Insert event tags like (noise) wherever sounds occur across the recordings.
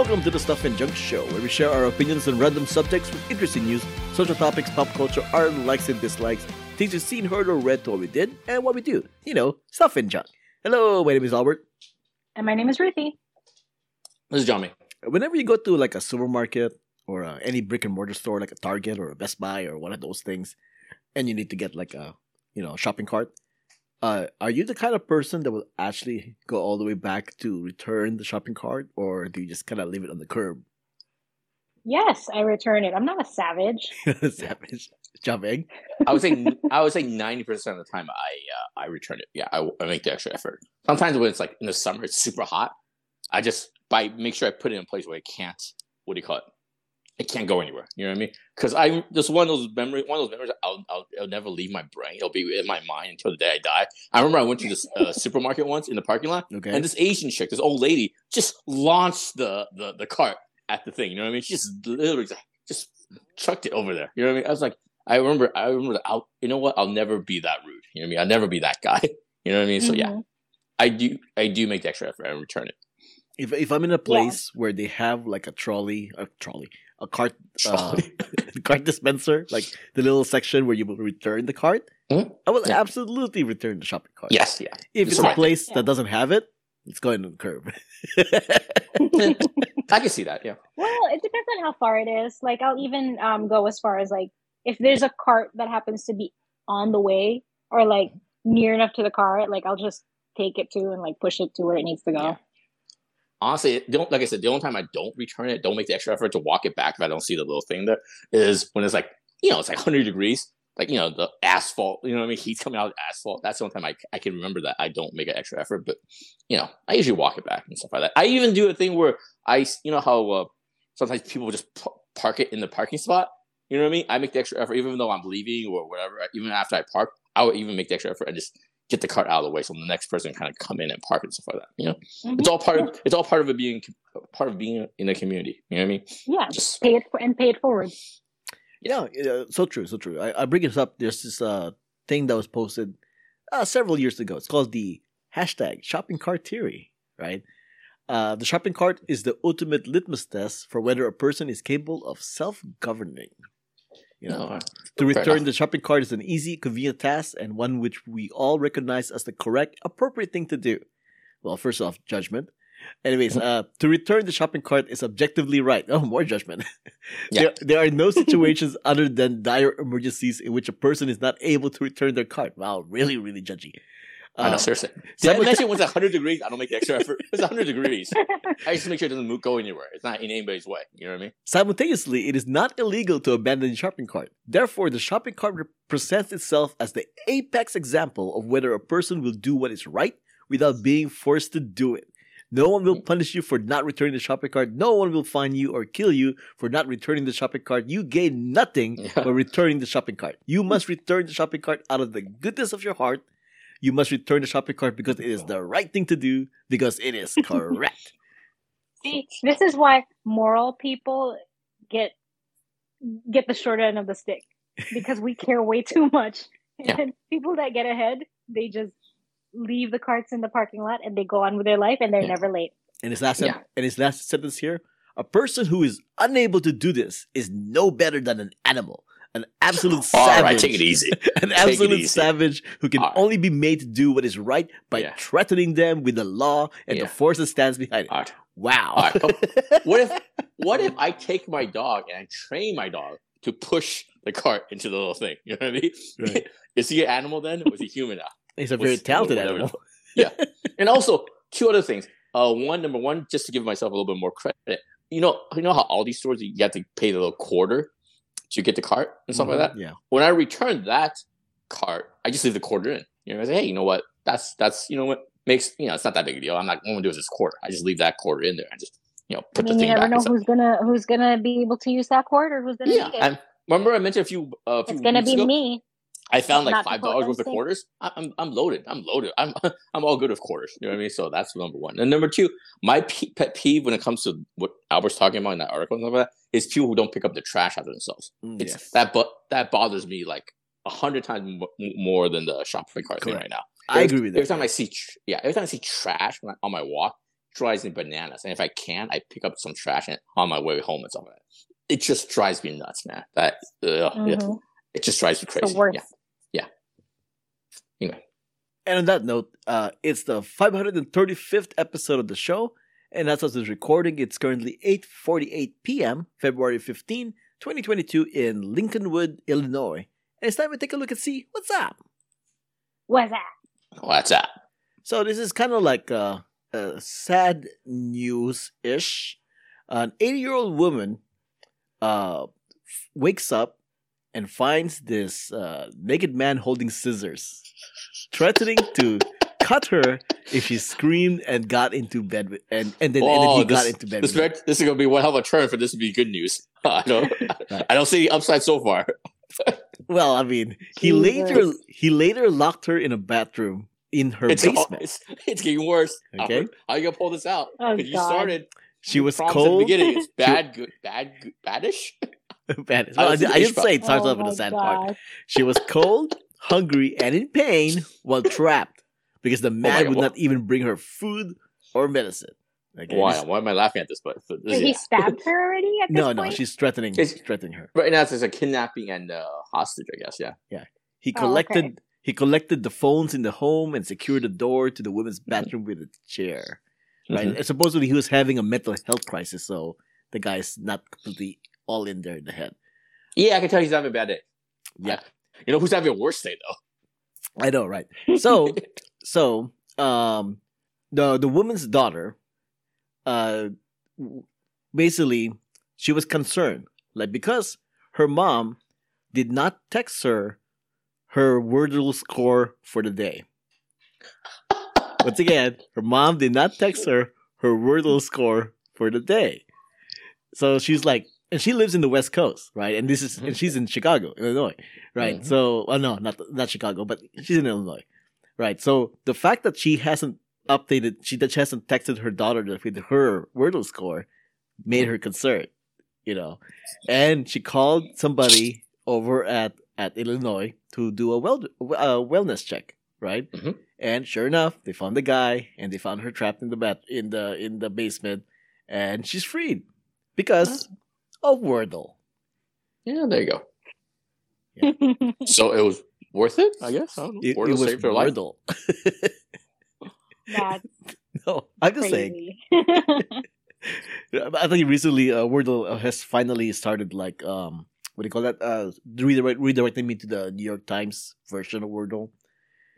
Welcome to the Stuff and Junk Show, where we share our opinions on random subjects with interesting news, social topics, pop culture, our likes and dislikes, things we've seen, heard, or read to what we did, and what we do. You know, stuff and junk. Hello, my name is Albert. And my name is Ruthie. This is Jiaming. Whenever you go to like a supermarket or uh, any brick and mortar store, like a Target or a Best Buy or one of those things, and you need to get like a you know shopping cart, uh, are you the kind of person that will actually go all the way back to return the shopping cart, or do you just kind of leave it on the curb? Yes, I return it. I'm not a savage. (laughs) Savage, jumping. (laughs) I would say I would say ninety percent of the time I uh, I return it. Yeah, I, I make the extra effort. Sometimes when it's like in the summer, it's super hot. I just by make sure I put it in a place where it can't. What do you call it? It can't go anywhere. You know what I mean? Because I just one of those memories. One of those memories. I'll, I'll it'll never leave my brain. It'll be in my mind until the day I die. I remember I went to this uh, supermarket once in the parking lot, Okay. and this Asian chick, this old lady, just launched the the the cart at the thing. You know what I mean? She just literally just, just chucked it over there. You know what I mean? I was like, I remember, I remember. that I'll, you know what? I'll never be that rude. You know what I mean? I'll never be that guy. (laughs) You know what I mean? So yeah, Mhm. I do, I do make the extra effort and return it. If if I'm in a place where they have like a trolley, a trolley, a cart, uh, (laughs) cart dispenser, like the little section where you will return the cart, Mhm. I will Yeah. absolutely return the shopping cart. Yes, yeah. If It's it's a place Yeah. that doesn't have it, it's going on the curb. (laughs) I can see that. Yeah. well, it depends on how far it is. Like, I'll even um, go as far as like if there's a cart that happens to be on the way or like near enough to the cart, like I'll just take it to and like push it to where it needs to go. Yeah. Honestly, don't like I said. The only time I don't return it, don't make the extra effort to walk it back if I don't see the little thing there, is when it's like you know it's like (laughs) 100 degrees, like you know the asphalt. You know what I mean? Heat's coming out of asphalt. That's the only time I, I can remember that I don't make an extra effort. But you know, I usually walk it back and stuff like that. I even do a thing where I, you know how uh, sometimes people just p- park it in the parking spot. You know what I mean? I make the extra effort even though I'm leaving or whatever. Even after I park, I would even make the extra effort and just get the cart out of the way so the next person can kind of come in and park and stuff like that. You know, Mhm. it's all part of it's all part of it being part of being in a community. You know what I mean? Yeah, Just pay it for, and pay it forward. yeah, so true, so true. I, I bring this up. There's this uh, thing that was posted uh, several years ago. It's called the hashtag shopping cart theory, right? Uh, the shopping cart is the ultimate litmus test for whether a person is capable of self-governing. You know, uh, To return the shopping cart is an easy, convenient task and one which we all recognize as the correct, appropriate thing to do. Well, first off, judgment. Anyways, Mm-hmm. uh, to return the shopping cart is objectively right. (laughs) Oh, more judgment. Yeah. there, there are no situations (laughs) other than dire emergencies in which a person is not able to return their cart. Wow, really, really judgy. I know Uh, seriously. simulta- Did I mention when it's 100 degrees? I don't make the extra effort. (laughs) It's 100 degrees. I just make sure it doesn't move, go anywhere. It's not in anybody's way. You know what I mean? Simultaneously, it is not illegal to abandon the shopping cart. Therefore, the shopping cart represents itself as the apex example of whether a person will do what is right without being forced to do it. No one will punish you for not returning the shopping cart. No one will fine you or kill you for not returning the shopping cart. You gain nothing (laughs) Yeah. by returning the shopping cart. You must return the shopping cart out of the goodness of your heart. You must return the shopping cart because it is the right thing to do, because it is (laughs) correct. See, this is why moral people get get the short end of the stick because we care way too much. (laughs) Yeah. And people that get ahead, they just leave the carts in the parking lot and they go on with their life and they're Yeah. never late. And his last Yeah. and his last sentence here: a person who is unable to do this is no better than an animal, an absolute savage. right, take it easy. (laughs) An absolute easy. savage who can All right. only be made to do what is right by Yeah. threatening them with the law and the Yeah. force that stands behind it. All right. Wow. All right. (laughs) What if what if I take my dog and I train my dog to push the cart into the little thing? You know what I mean? Right. (laughs) Is he an animal then? Or is he human now? He's a very What's- talented animal. And also two other things. Uh, one number one, just to give myself a little bit more credit. You know, you know how all these stores you have to pay the little quarter to get the cart and stuff like that. Yeah. When I return that cart, I just leave the quarter in. You know, I say, hey, you know what? That's that's you know what makes you know it's not that big a deal. I'm not What I'm gonna do is this quarter. I just leave that quarter in there and just you know I put mean, the you thing never back. know and stuff. who's gonna who's gonna be able to use that quarter. or who's gonna Yeah, need it. and remember I mentioned a few uh, a few It's gonna weeks be ago, me. I found like five dollars worth of quarters. I, I'm I'm loaded. I'm loaded. I'm (laughs) I'm all good with quarters. You know what I mean? So that's number one. And number two, my pet peeve when it comes to what Albert's talking about in that article and stuff like that is people who don't pick up the trash after themselves. Mm, It's yes. that but that bothers me like a hundred times mo- more than the shopping cart thing right now. I agree with that. Every time I see, tr- yeah, every time I see trash when I, on my walk, drives me bananas. And if I can, I pick up some trash and on my way home and stuff like that. It just drives me nuts, man. That ugh, yeah. Mhm. it just drives me crazy. The worst. Yeah. Yeah. Anyway, And on that note, uh, it's the 535th episode of the show, and as of this recording, it's currently 8:48 p.m., February 15, 2022, in Lincolnwood, Illinois. And it's time to take a look and see what's up. What's up? what's up? So this is kind of like a, a sad news ish. An 80 year old woman uh, f- wakes up and finds this uh, naked man holding scissors, threatening to cut her if she screamed and got into bed with, and and then, and then Oh, he got into bed This, with this is gonna be one hell of a turn for this to be good news. (laughs) I don't, Right. I don't see the upside so far. Well, I mean, he Jesus. later he later locked her in a bathroom in her It's, basement. it's (laughs) it's getting worse. Okay. how you gonna pull this out? Oh, Because you started. She was prompts at cold. the beginning. It's (laughs) bad, good, bad, good, baddish. Bad. I Well, I, I didn't say it starts oh off in oh, my a sad part. She was cold, hungry, and in pain while (laughs) trapped because the man God, would what- not even bring her food or medicine. Okay, Why? this- Why am I laughing at this? But but this, Wait, he stabbed her already at this No, no, point? she's threatening, It's- threatening her. right now it's just a kidnapping and uh, hostage. I guess. Yeah. Yeah. He Oh, collected, okay. he collected the phones in the home and secured the door to the women's bathroom with a chair. Right, Mhm. supposedly he was having a mental health crisis, so the guy's not completely all in there in the head. Yeah, I can tell he's having a bad day. Yeah. You know who's having a worse day though? I know, right? So, (laughs) so um, the the woman's daughter, uh, basically, she was concerned, like because her mom did not text her her Wordle score for the day. (laughs) Once again, her mom did not text her her Wordle score for the day. So she's like, and she lives in the West Coast, right? And this is, and she's in Chicago, Illinois, right? Mhm. So, well, no, not not Chicago, but she's in Illinois, right? So the fact that she hasn't updated, she that she hasn't texted her daughter with her Wordle score, made her concerned, you know, and she called somebody over at at Illinois to do a well uh, wellness check, right? Mhm. And sure enough, they found the guy, and they found her trapped in the bat in the in the basement, and she's freed because of Wordle. Yeah, there you go. (laughs) So it was worth it, I guess. I don't know. It, it Wordle was saved her life. Wordle. That's (laughs) no, I'm just saying. (laughs) I think recently uh, Wordle has finally started like um what do you call that? Uh, redirect redirecting me to the New York Times version of Wordle.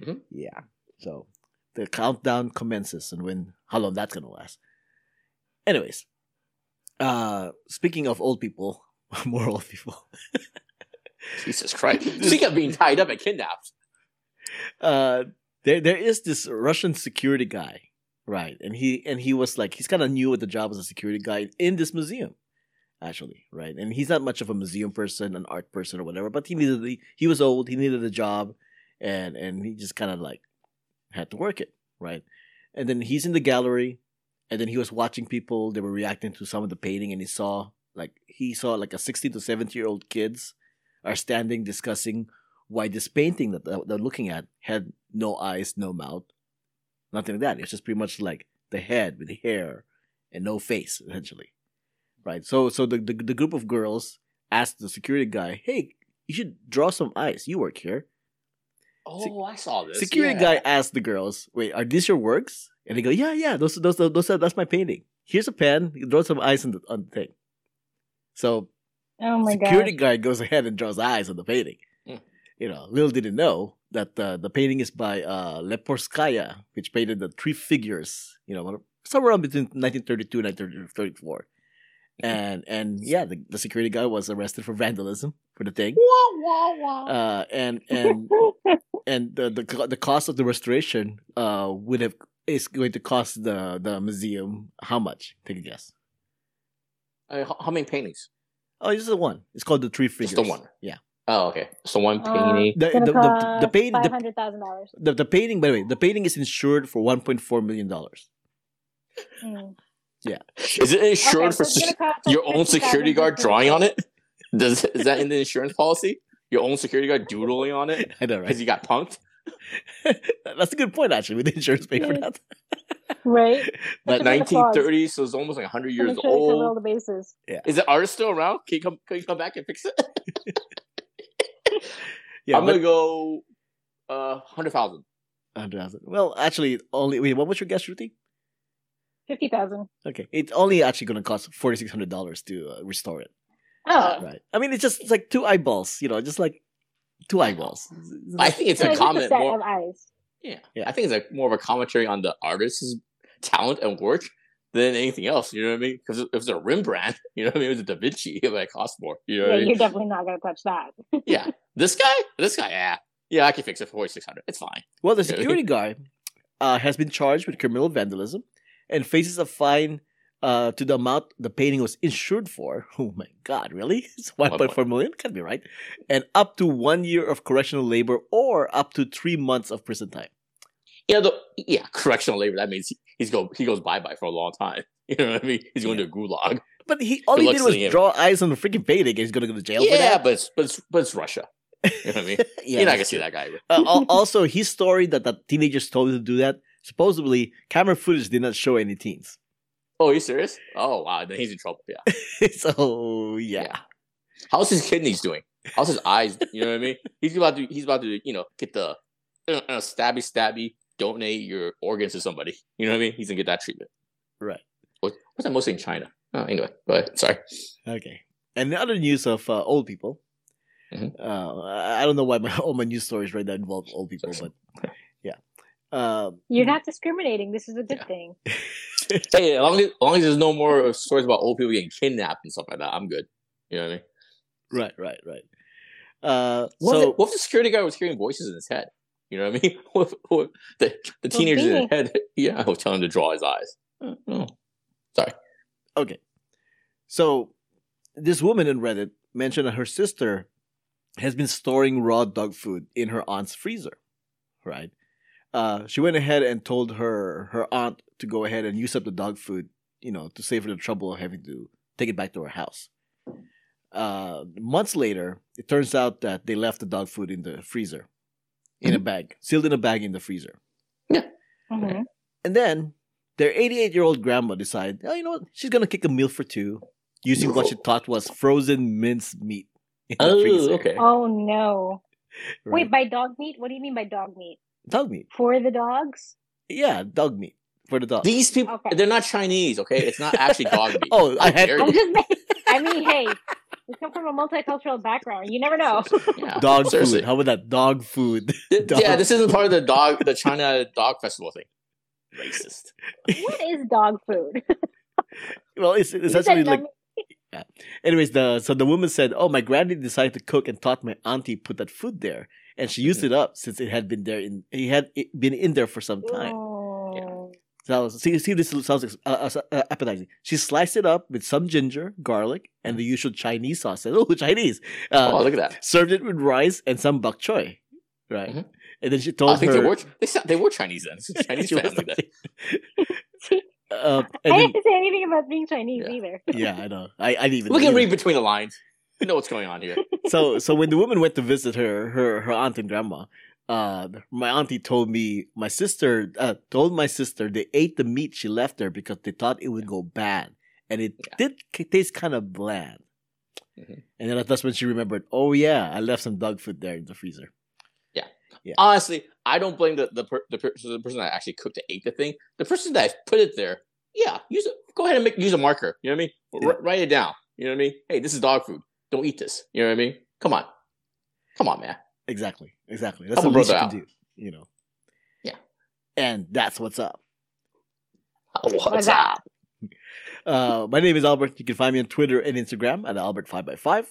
Mhm. Yeah. So the countdown commences, and when how long that's gonna last. Anyways, uh, speaking of old people, (laughs) more old people. (laughs) Jesus Christ. Speaking of being tied up and kidnapped. uh there there is this Russian security guy, right? And he and he was like he's kind of new at the job as a security guy in this museum, actually, right? And he's not much of a museum person, an art person or whatever, but he needed the, he was old, he needed a job, and and he just kind of like had to work it, right? And then he's in the gallery, and then he was watching people. They were reacting to some of the painting, and he saw like he saw like a sixty to seventy year old kids are standing discussing why this painting that they're looking at had no eyes, no mouth, nothing like that. It's just pretty much like the head with the hair and no face, essentially. Right. So so the, the the group of girls asked the security guy, "Hey, you should draw some eyes. You work here." Oh, I saw this. security yeah. guy asked the girls, "Wait, are these your works?" And they go, "Yeah, yeah. Those those those, those are, that's my painting. Here's a pen. You draw some eyes on the on the thing." So oh my god. security guy goes ahead and draws eyes on the painting. Hmm. You know, little did he know that uh, the painting is by uh, Leporskaya, which painted the three figures. You know, somewhere around between 1932 and 1934. (laughs) And and yeah, the, the security guy was arrested for vandalism for the thing. Wah, wah, wah. Uh, and and (laughs) and the, the the cost of the restoration uh would have is going to cost the the museum how much? Take a guess. I mean, how, how many paintings? Oh, this is the one. It's called the three figures. Just the one. Yeah. Oh, okay. So one Uh, painting. The the, the, the cost paint five the, hundred thousand dollars. the the painting by the way the painting is insured for 1.4 million dollars Mm. Is it insured Okay, for so sec- like your own security guard drawing on it? Does is that in the insurance policy? Your own security guard doodling on it (laughs) i know right? because right he got punked. (laughs) that's a good point actually would the insurance pay for Yeah. (laughs) that right? But Like 1930, so it's almost like 100 years sure they cover all old. the bases. Is the artist still around? Can you come? Can you come back and fix it? (laughs) yeah, I'm but, gonna go uh hundred thousand. 100,000. Well, actually, only wait. What was your guess, Ruthie? Fifty thousand. Okay, it's only actually going to cost forty six hundred dollars to uh, restore it. Oh, Right. I mean, it's just it's like two eyeballs. You know, just like two eyeballs. I think it's so a it's just a comment set more. of eyes. Yeah. Yeah. I think it's like more of a commentary on the artist's talent and work than anything else. You know what I mean? Because if it's a Rembrandt, (laughs) you know what I mean, it was a Da Vinci, (laughs) it might cost more. You know what Yeah, I mean? you're definitely not gonna touch that. (laughs) yeah. This guy, this guy, yeah, yeah, I can fix it for forty six hundred. It's fine. Well, the security guard uh, has been charged with criminal vandalism and faces a fine uh, to the amount the painting was insured for. (laughs) Oh my God, really? (laughs) It's 1.4 million? Can't be right. And up to one year of correctional labor or up to three months of prison time. Yeah, the, yeah, correctional labor. That means he, he's go he goes bye bye for a long time. (laughs) You know what I mean? He's going to gulag. But he all he did was him. draw eyes on the freaking painting. and He's gonna go to jail for Yeah, that. but it's, but it's but it's Russia. You know what I mean? yeah, You're not gonna see that guy. Uh, also, his story that the teenagers told him to do that. Supposedly, camera footage did not show any teens. Oh, are you serious? Oh wow, then he's in trouble. Yeah. (laughs) so yeah. Yeah. How's his kidneys doing? How's his eyes? You know what I mean? (laughs) He's about to he's about to you know get the uh, uh, stabby stabby donate your organs to somebody. You know what I mean? He's gonna get that treatment. Right. What, what's that mostly in China? Oh, anyway, go ahead. Sorry. Okay. And the other news of uh, old people. Mhm. Uh, I don't know why my, (laughs) all my news stories right now involve old people, but yeah. Um, You're not discriminating. This is a good Yeah. thing. (laughs) Hey, as long as, as long as there's no more stories about old people getting kidnapped and stuff like that, I'm good. You know what I mean? right, right, right. Uh, What, if, so the, what if the security guard was hearing voices in his head? You know what I mean? (laughs) What what if the the teenagers in his head, (laughs) yeah, I was telling him to draw his eyes. Oh. Sorry. okay, so this woman in Reddit mentioned that her sister has been storing raw dog food in her aunt's freezer. Right. Uh, she went ahead and told her her aunt to go ahead and use up the dog food, you know, to save her the trouble of having to take it back to her house. Uh, months later, it turns out that they left the dog food in the freezer, in a bag, sealed in a bag in the freezer. Mhm. And then their 88 year old grandma decided, oh, you know what? She's going to kick a meal for two using what she thought was frozen minced meat. in the Oh, freezer, okay. Oh no! (laughs) right? Wait, by dog meat? What do you mean by dog meat? Dog meat. For the dogs? Yeah, dog meat for the dogs. These people, Okay. they're not Chinese, okay? It's not actually dog meat. (laughs) Oh, I had I'm just. ma- I mean, hey, we come from a multicultural background. You never know. Yeah, (laughs) dog seriously. food. How about that? Dog food. (laughs) Dog. Yeah, this isn't part of the dog, the China dog festival thing. Racist. what is dog food? well, it's, it's essentially like. meat. Anyways, the so the woman said, "Oh, my granny decided to cook and thought my auntie put that food there, and she used it up since it had been there in he had been in there for some time." Oh. So see, see this sounds uh, uh, uh, appetizing. She sliced it up with some ginger, garlic, and the usual Chinese sauce. (laughs) Oh, Chinese! Uh, oh, look at that. served it with rice and some bok choy, right? Mhm. And then she I told think her, they were they, sa- they were Chinese then. It's a (laughs) Chinese family then. uh, (laughs) I and then, didn't say anything about being Chinese Yeah. either. yeah, I know. I, I didn't even. We can read between the lines. We (laughs) know what's going on here. (laughs) so so when the woman went to visit her her her aunt and grandma, uh, my auntie told me my sister uh, told my sister they ate the meat she left there because they thought it would go bad, and it Yeah. did taste kind of bland. Mhm. And then that's when she remembered. Oh yeah, I left some dog food there in the freezer. Yeah, yeah. honestly, I don't blame the the, per, the, per, the person that actually cooked and ate the thing. The person that put it there, yeah, use it. Go ahead and make, use a marker. You know what I mean? Yeah. R- write it down. You know what I mean? Hey, this is dog food. Don't eat this. You know what I mean? Come on, come on, man. Exactly, exactly. That's what the a least you brother can out. do. You know. Yeah. And that's what's up. What's What's up? (laughs) Uh, my name is Albert. You can find me on Twitter and Instagram at Albert5x5.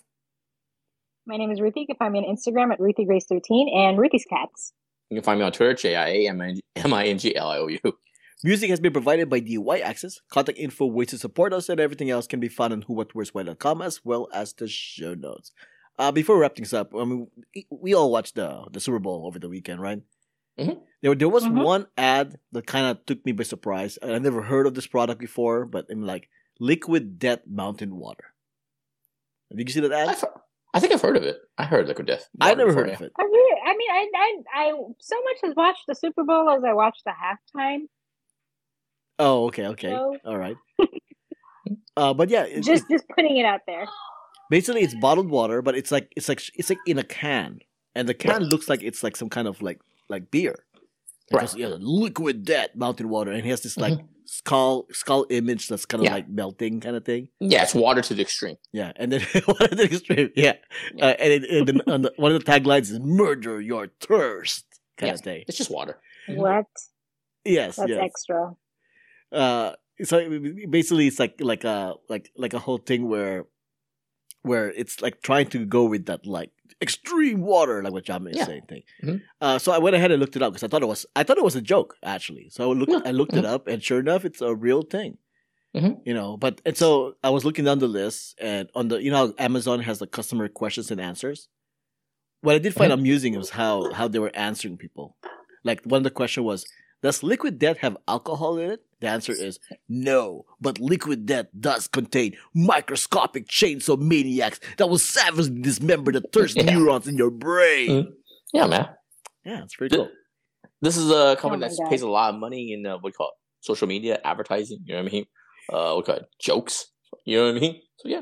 My name is Ruthie. You can find me on Instagram at RuthieGrace13 and Ruthie's Cats. You can find me on Twitter, J I A M I N G L I O U. Music has been provided by the Access. Contact info, ways to support us, and everything else can be found on whowhatwhereswhy.com as well as the show notes. Uh, before we wrap things up, I mean, we all watched the the Super Bowl over the weekend, right? Mhm. There, there was Mhm. one ad that kind of took me by surprise. I never heard of this product before, but I'm like Liquid Death Mountain Water. Did you see that ad? I've, I think I've heard of it. I heard Liquid Death. I never heard of it. I really, I mean, I, I, I so much as watched the Super Bowl as I watched the halftime. Oh, okay, okay, So- all right. Uh, but yeah, it, Just it- just putting it out there. basically it's bottled water, but it's like it's like it's like in a can, and the can Right. looks like it's like some kind of like like beer. Right. Because, yeah, liquid death mountain water, and he has this like Mm-hmm. skull skull image that's kind of Yeah. like melting kind of thing. Yeah, it's water to the extreme. Yeah, and then (laughs) one of the extreme, yeah, Yeah. Uh, and, it, and then on the, one of the taglines is "Murder your thirst" kind Yeah. of thing. It's just water. What? Yes, That's yes. extra. Uh so basically it's like like a like like a whole thing where where it's like trying to go with that like extreme water like what Jam is Yeah. saying thing. Mhm. Uh, so I went ahead and looked it up because I thought it was I thought it was a joke actually. So I looked Yeah. I looked it up and sure enough it's a real thing. Mhm. You know, but and so I was looking down the list and on the you know Amazon has the customer questions and answers. What I did find amusing was how how they were answering people. Like one of the question was, "Does liquid death have alcohol in it?" The answer is no, but liquid death does contain microscopic chains of maniacs that will savagely dismember the thirst Yeah. neurons in your brain. Mm. Yeah, man. Yeah, it's pretty Th- cool. This is a company my that God. pays a lot of money in uh, what do you call it? social media advertising. You know what I mean? Uh, what do you call it? Jokes. You know what I mean? So yeah,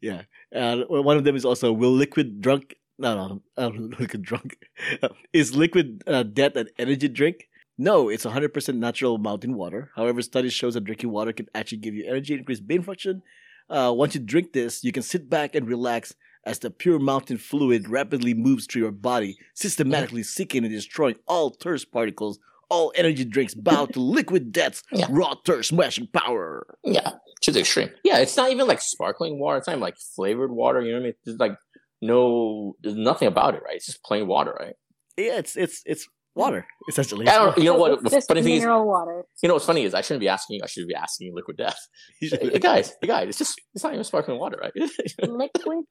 Yeah, uh, one of them is also will liquid drunk. No, no, (laughs) liquid drunk. (laughs) is liquid uh, death an energy drink? No, it's 100% natural mountain water. However, studies shows that drinking water can actually give you energy, increase brain function. Uh, once you drink this, you can sit back and relax as the pure mountain fluid rapidly moves through your body, systematically seeking and destroying all thirst particles. All energy drinks bow to liquid death's Yeah. raw thirst smashing power. yeah, to the extreme. Yeah, it's not even like sparkling water. It's not even like flavored water. You know what I mean? There's like no, there's nothing about it, right? It's just plain water, right? Yeah, it's it's it's water essentially. I don't. You know what? The just funny thing is, water. you know what's funny is I shouldn't be asking. I should be asking liquid death. (laughs) You hey, guys, hey guys, it's just it's not even sparkling water, right? (laughs) Liquid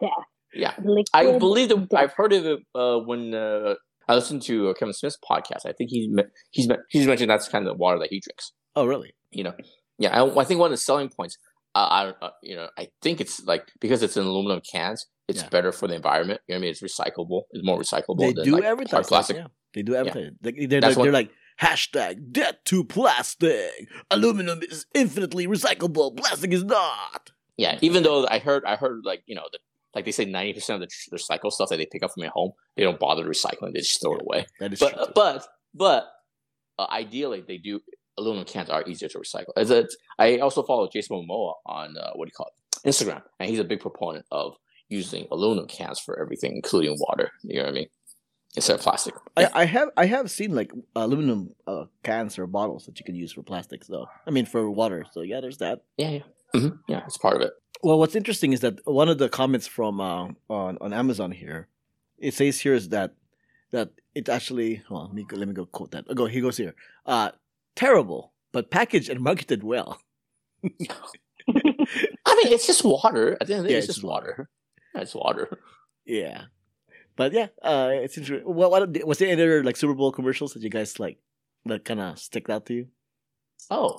death. yeah, Liquid I believe that death. I've heard of it uh, when uh, I listened to uh, Kevin Smith's podcast. I think he's he's he's mentioned that's kind of the water that he drinks. oh, really? You know, yeah. I, I think one of the selling points, uh, I uh, you know, I think it's like because it's in aluminum cans, it's Yeah. better for the environment. You know what I mean? It's recyclable. It's more recyclable They than do like hard advertise. that, plastic. Yeah, they do everything. it. Like, they're, like, they're like hashtag death to plastic. Aluminum is infinitely recyclable. Plastic is not. Yeah, even though I heard, I heard like you know, the, like they say, ninety percent of the tr- recycle stuff that they pick up from at home, they don't bother recycling; they just throw it away. That is true. But too. but but uh, ideally, they do. Aluminum cans are easier to recycle. As a, I also follow Jason Momoa on uh, what do you call it, Instagram, and he's a big proponent of using aluminum cans for everything, including water. You know what I mean? Instead of plastic. I, I have I have seen like aluminum uh, cans or bottles that you can use for plastics though. I mean for water. So yeah, there's that. Yeah, yeah, hmm yeah. It's part of it. Well, what's interesting is that one of the comments from uh, on on Amazon here, it says here is that that it actually. Well, let me go, let me go quote that. Go he goes here. Uh, terrible, but packaged and marketed well. (laughs) (laughs) I mean, it's just water. At the end of the day, Yeah, it's it's just water. Yeah, it's water. Yeah, but yeah, uh, it's interesting. What, what was there any other like Super Bowl commercials that you guys like that kind of stick out to you? Oh,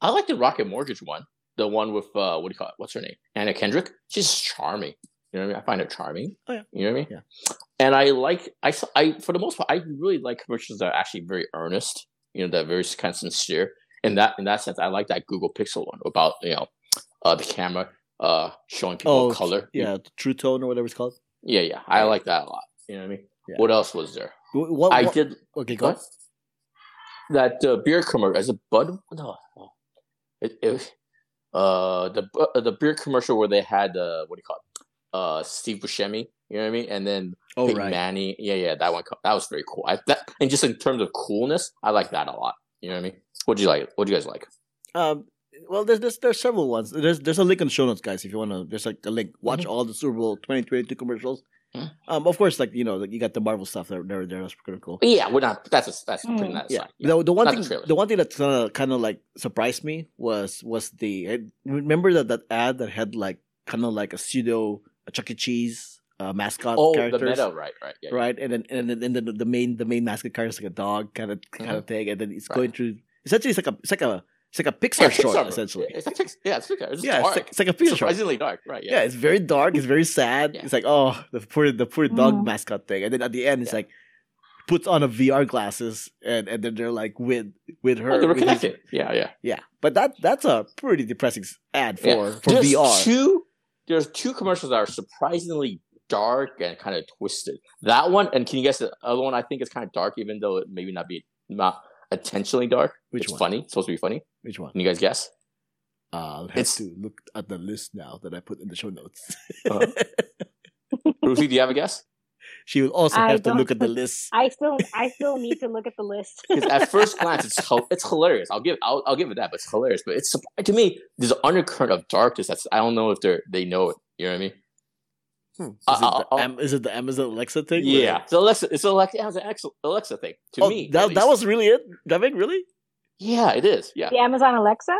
I like the Rocket Mortgage one. The one with uh, what do you call it? What's her name? Anna Kendrick. She's charming. You know what I mean? I find her charming. Oh, yeah. You know what I mean? Yeah. And I like I I for the most part I really like commercials that are actually very earnest. You know, that are very kind of sincere. In that in that sense, I like that Google Pixel one about you know uh, the camera uh, showing people Oh, color. Yeah, True Tone or whatever it's called. Yeah, yeah. I like that a lot. You know what I mean? Yeah. What else was there? Wh- What, I did Okay, go. what? That uh, beer commercial as a Bud. No, no. It, it, uh, the uh, the beer commercial where they had uh, what do you call it? Uh, Steve Buscemi. You know what I mean? And then Oh Peyton right. Manning. Yeah, yeah, that one. That was very cool. I, that and just in terms of coolness, I like that a lot. You know what I mean? What do you like? What do you guys like? Um, well, there's, there's there's several ones. There's there's a link in the show notes, guys. If you wanna, there's like a link. Watch Mhm. all the Super Bowl 2022 commercials. Mhm. Um, of course, like you know, like you got the Marvel stuff there. There, there. That's pretty cool. Yeah, we're not. That's a, that's Mm. that Yeah. aside. Yeah. The, the one Not thing, the the one thing that kind of kind of like surprised me was was the eh, remember that that ad that had like kind of like a pseudo a Chuck E. Cheese uh, mascot Oh, characters. the meta, right, right, yeah, yeah. right? And then and then and then the main the main mascot character is like a dog kind of kind of thing, and then it's Right. going through. Essentially, it's like a it's like a it's like a Pixar Yeah, short, Pixar. essentially. It's like Pix- yeah, it's Pixar. It's yeah, dark. it's like, it's like a Pixar short. surprisingly dark, right? Yeah. it's very dark. It's very sad. Yeah. It's like oh, the poor the poor dog Mm. mascot thing, and then at the end, it's Yeah. like puts on a VR glasses and and then they're like with with her. Oh, they were with his- connected. Yeah, yeah. yeah, but that that's a pretty depressing ad for Yeah. for there's VR. Two, there's two commercials that are surprisingly dark and kind of twisted. That one, and can you guess the other one? I think is kind of dark, even though it maybe not be not intentionally dark. Which it's one? funny. It's supposed to be funny. Which one? Can you guys guess? I'll have It's- to look at the list now that I put in the show notes. Uh-huh. (laughs) Ruthie, do you have a guess? she will also I have to look at the (laughs) list. I still I still need to look at the list. Because at (laughs) first glance, it's it's hilarious. I'll give I'll, I'll give it that, but it's hilarious. But it's surp- to me, there's an undercurrent of darkness. That's I don't know if they're they know it. You know what I mean? Hmm. Is, Uh, it the, uh, uh, is it the Amazon Alexa thing? Yeah, Where- it's Alexa. It's Alexa. It has an Alexa, Alexa thing. To Oh, me, that, that was really it, Devin. Really? yeah, it is. Yeah, The Amazon Alexa.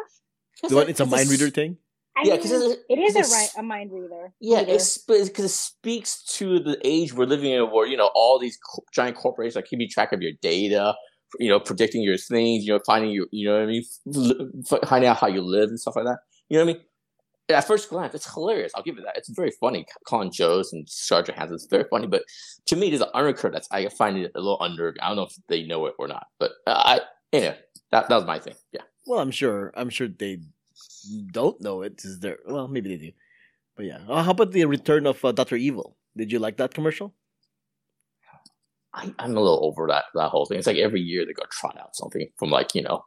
The one, it's a mind reader thing. I Yeah, mean, 'cause it's- it is a, 'cause ri- a mind reader. Yeah, reader. it's because it speaks to the age we're living in, where you know all these co- giant corporations are keeping track of your data, you know, predicting your things, you know, finding you, you know what I mean, finding out how you live and stuff like that. You know what I mean? At first glance, it's hilarious. I'll give it that. It's very funny. Colin Jost and Scarlett Johansson. It's very funny, but to me, there's an undercurrent that's I find it a little under. I don't know if they know it or not, but uh, I anyway, that that was my thing. Yeah. Well, I'm sure. I'm sure they don't know it. Is there? Well, maybe they do. But yeah. Uh, how about the return of uh, Doctor Evil? Did you like that commercial? I, I'm a little over that that whole thing. It's like every year they go trot out something from like you know,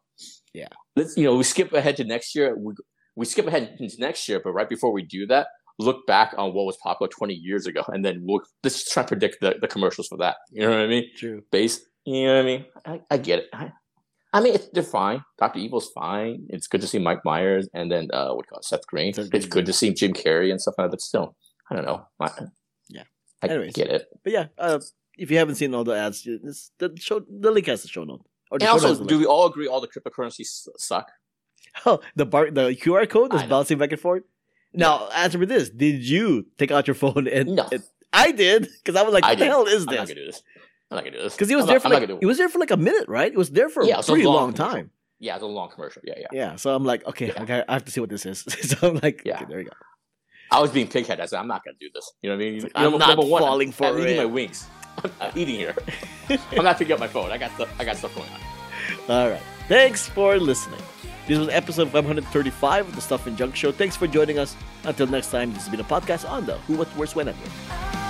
Yeah. Let's you know we skip ahead to next year. We we skip ahead into next year, but right before we do that, look back on what was popular 20 years ago, and then we'll let's try to predict the, the commercials for that. You know what I mean? True. Based You know what I mean? I, I get it. I, I mean, it's, they're fine. Doctor Evil's fine. It's good to see Mike Myers and then uh, what call it, Seth Green. Seth it's good to see Jim Carrey and stuff like that. But still, I don't know. I, Yeah. I Anyways. get it. But yeah. Uh, if you haven't seen all the ads, the show the link has the show note. Or And also, notes has the do we all agree all the cryptocurrencies suck? (laughs) Oh, the bar, the QR code is bouncing back and forth. Now, answer me this: Did you take out your phone and? No. and- I did because I was like, I "What the did. hell is this?" I'm not gonna do this. I'm not gonna do this Because he was I'm there not- for I'm like he was there for like a minute, right? It was there for Yeah, a it was a pretty long long time. Yeah, it's a long commercial. Yeah, yeah. Yeah, so I'm like, okay, Yeah. I, got, I have to see what this is. (laughs) so I'm like, Yeah. okay, there you go. I was being pighead. I said, I'm not gonna do this. You know what I mean? like, You know, I'm not one, falling I'm, for I'm eating my wings. (laughs) I'm eating here. I'm not picking up my phone. I got stuff. I got stuff going on. All right, thanks for listening. This was episode 535 of the Stuff and Junk Show. Thanks for joining us. Until next time, this has been a podcast on the Who What Where's Why Network.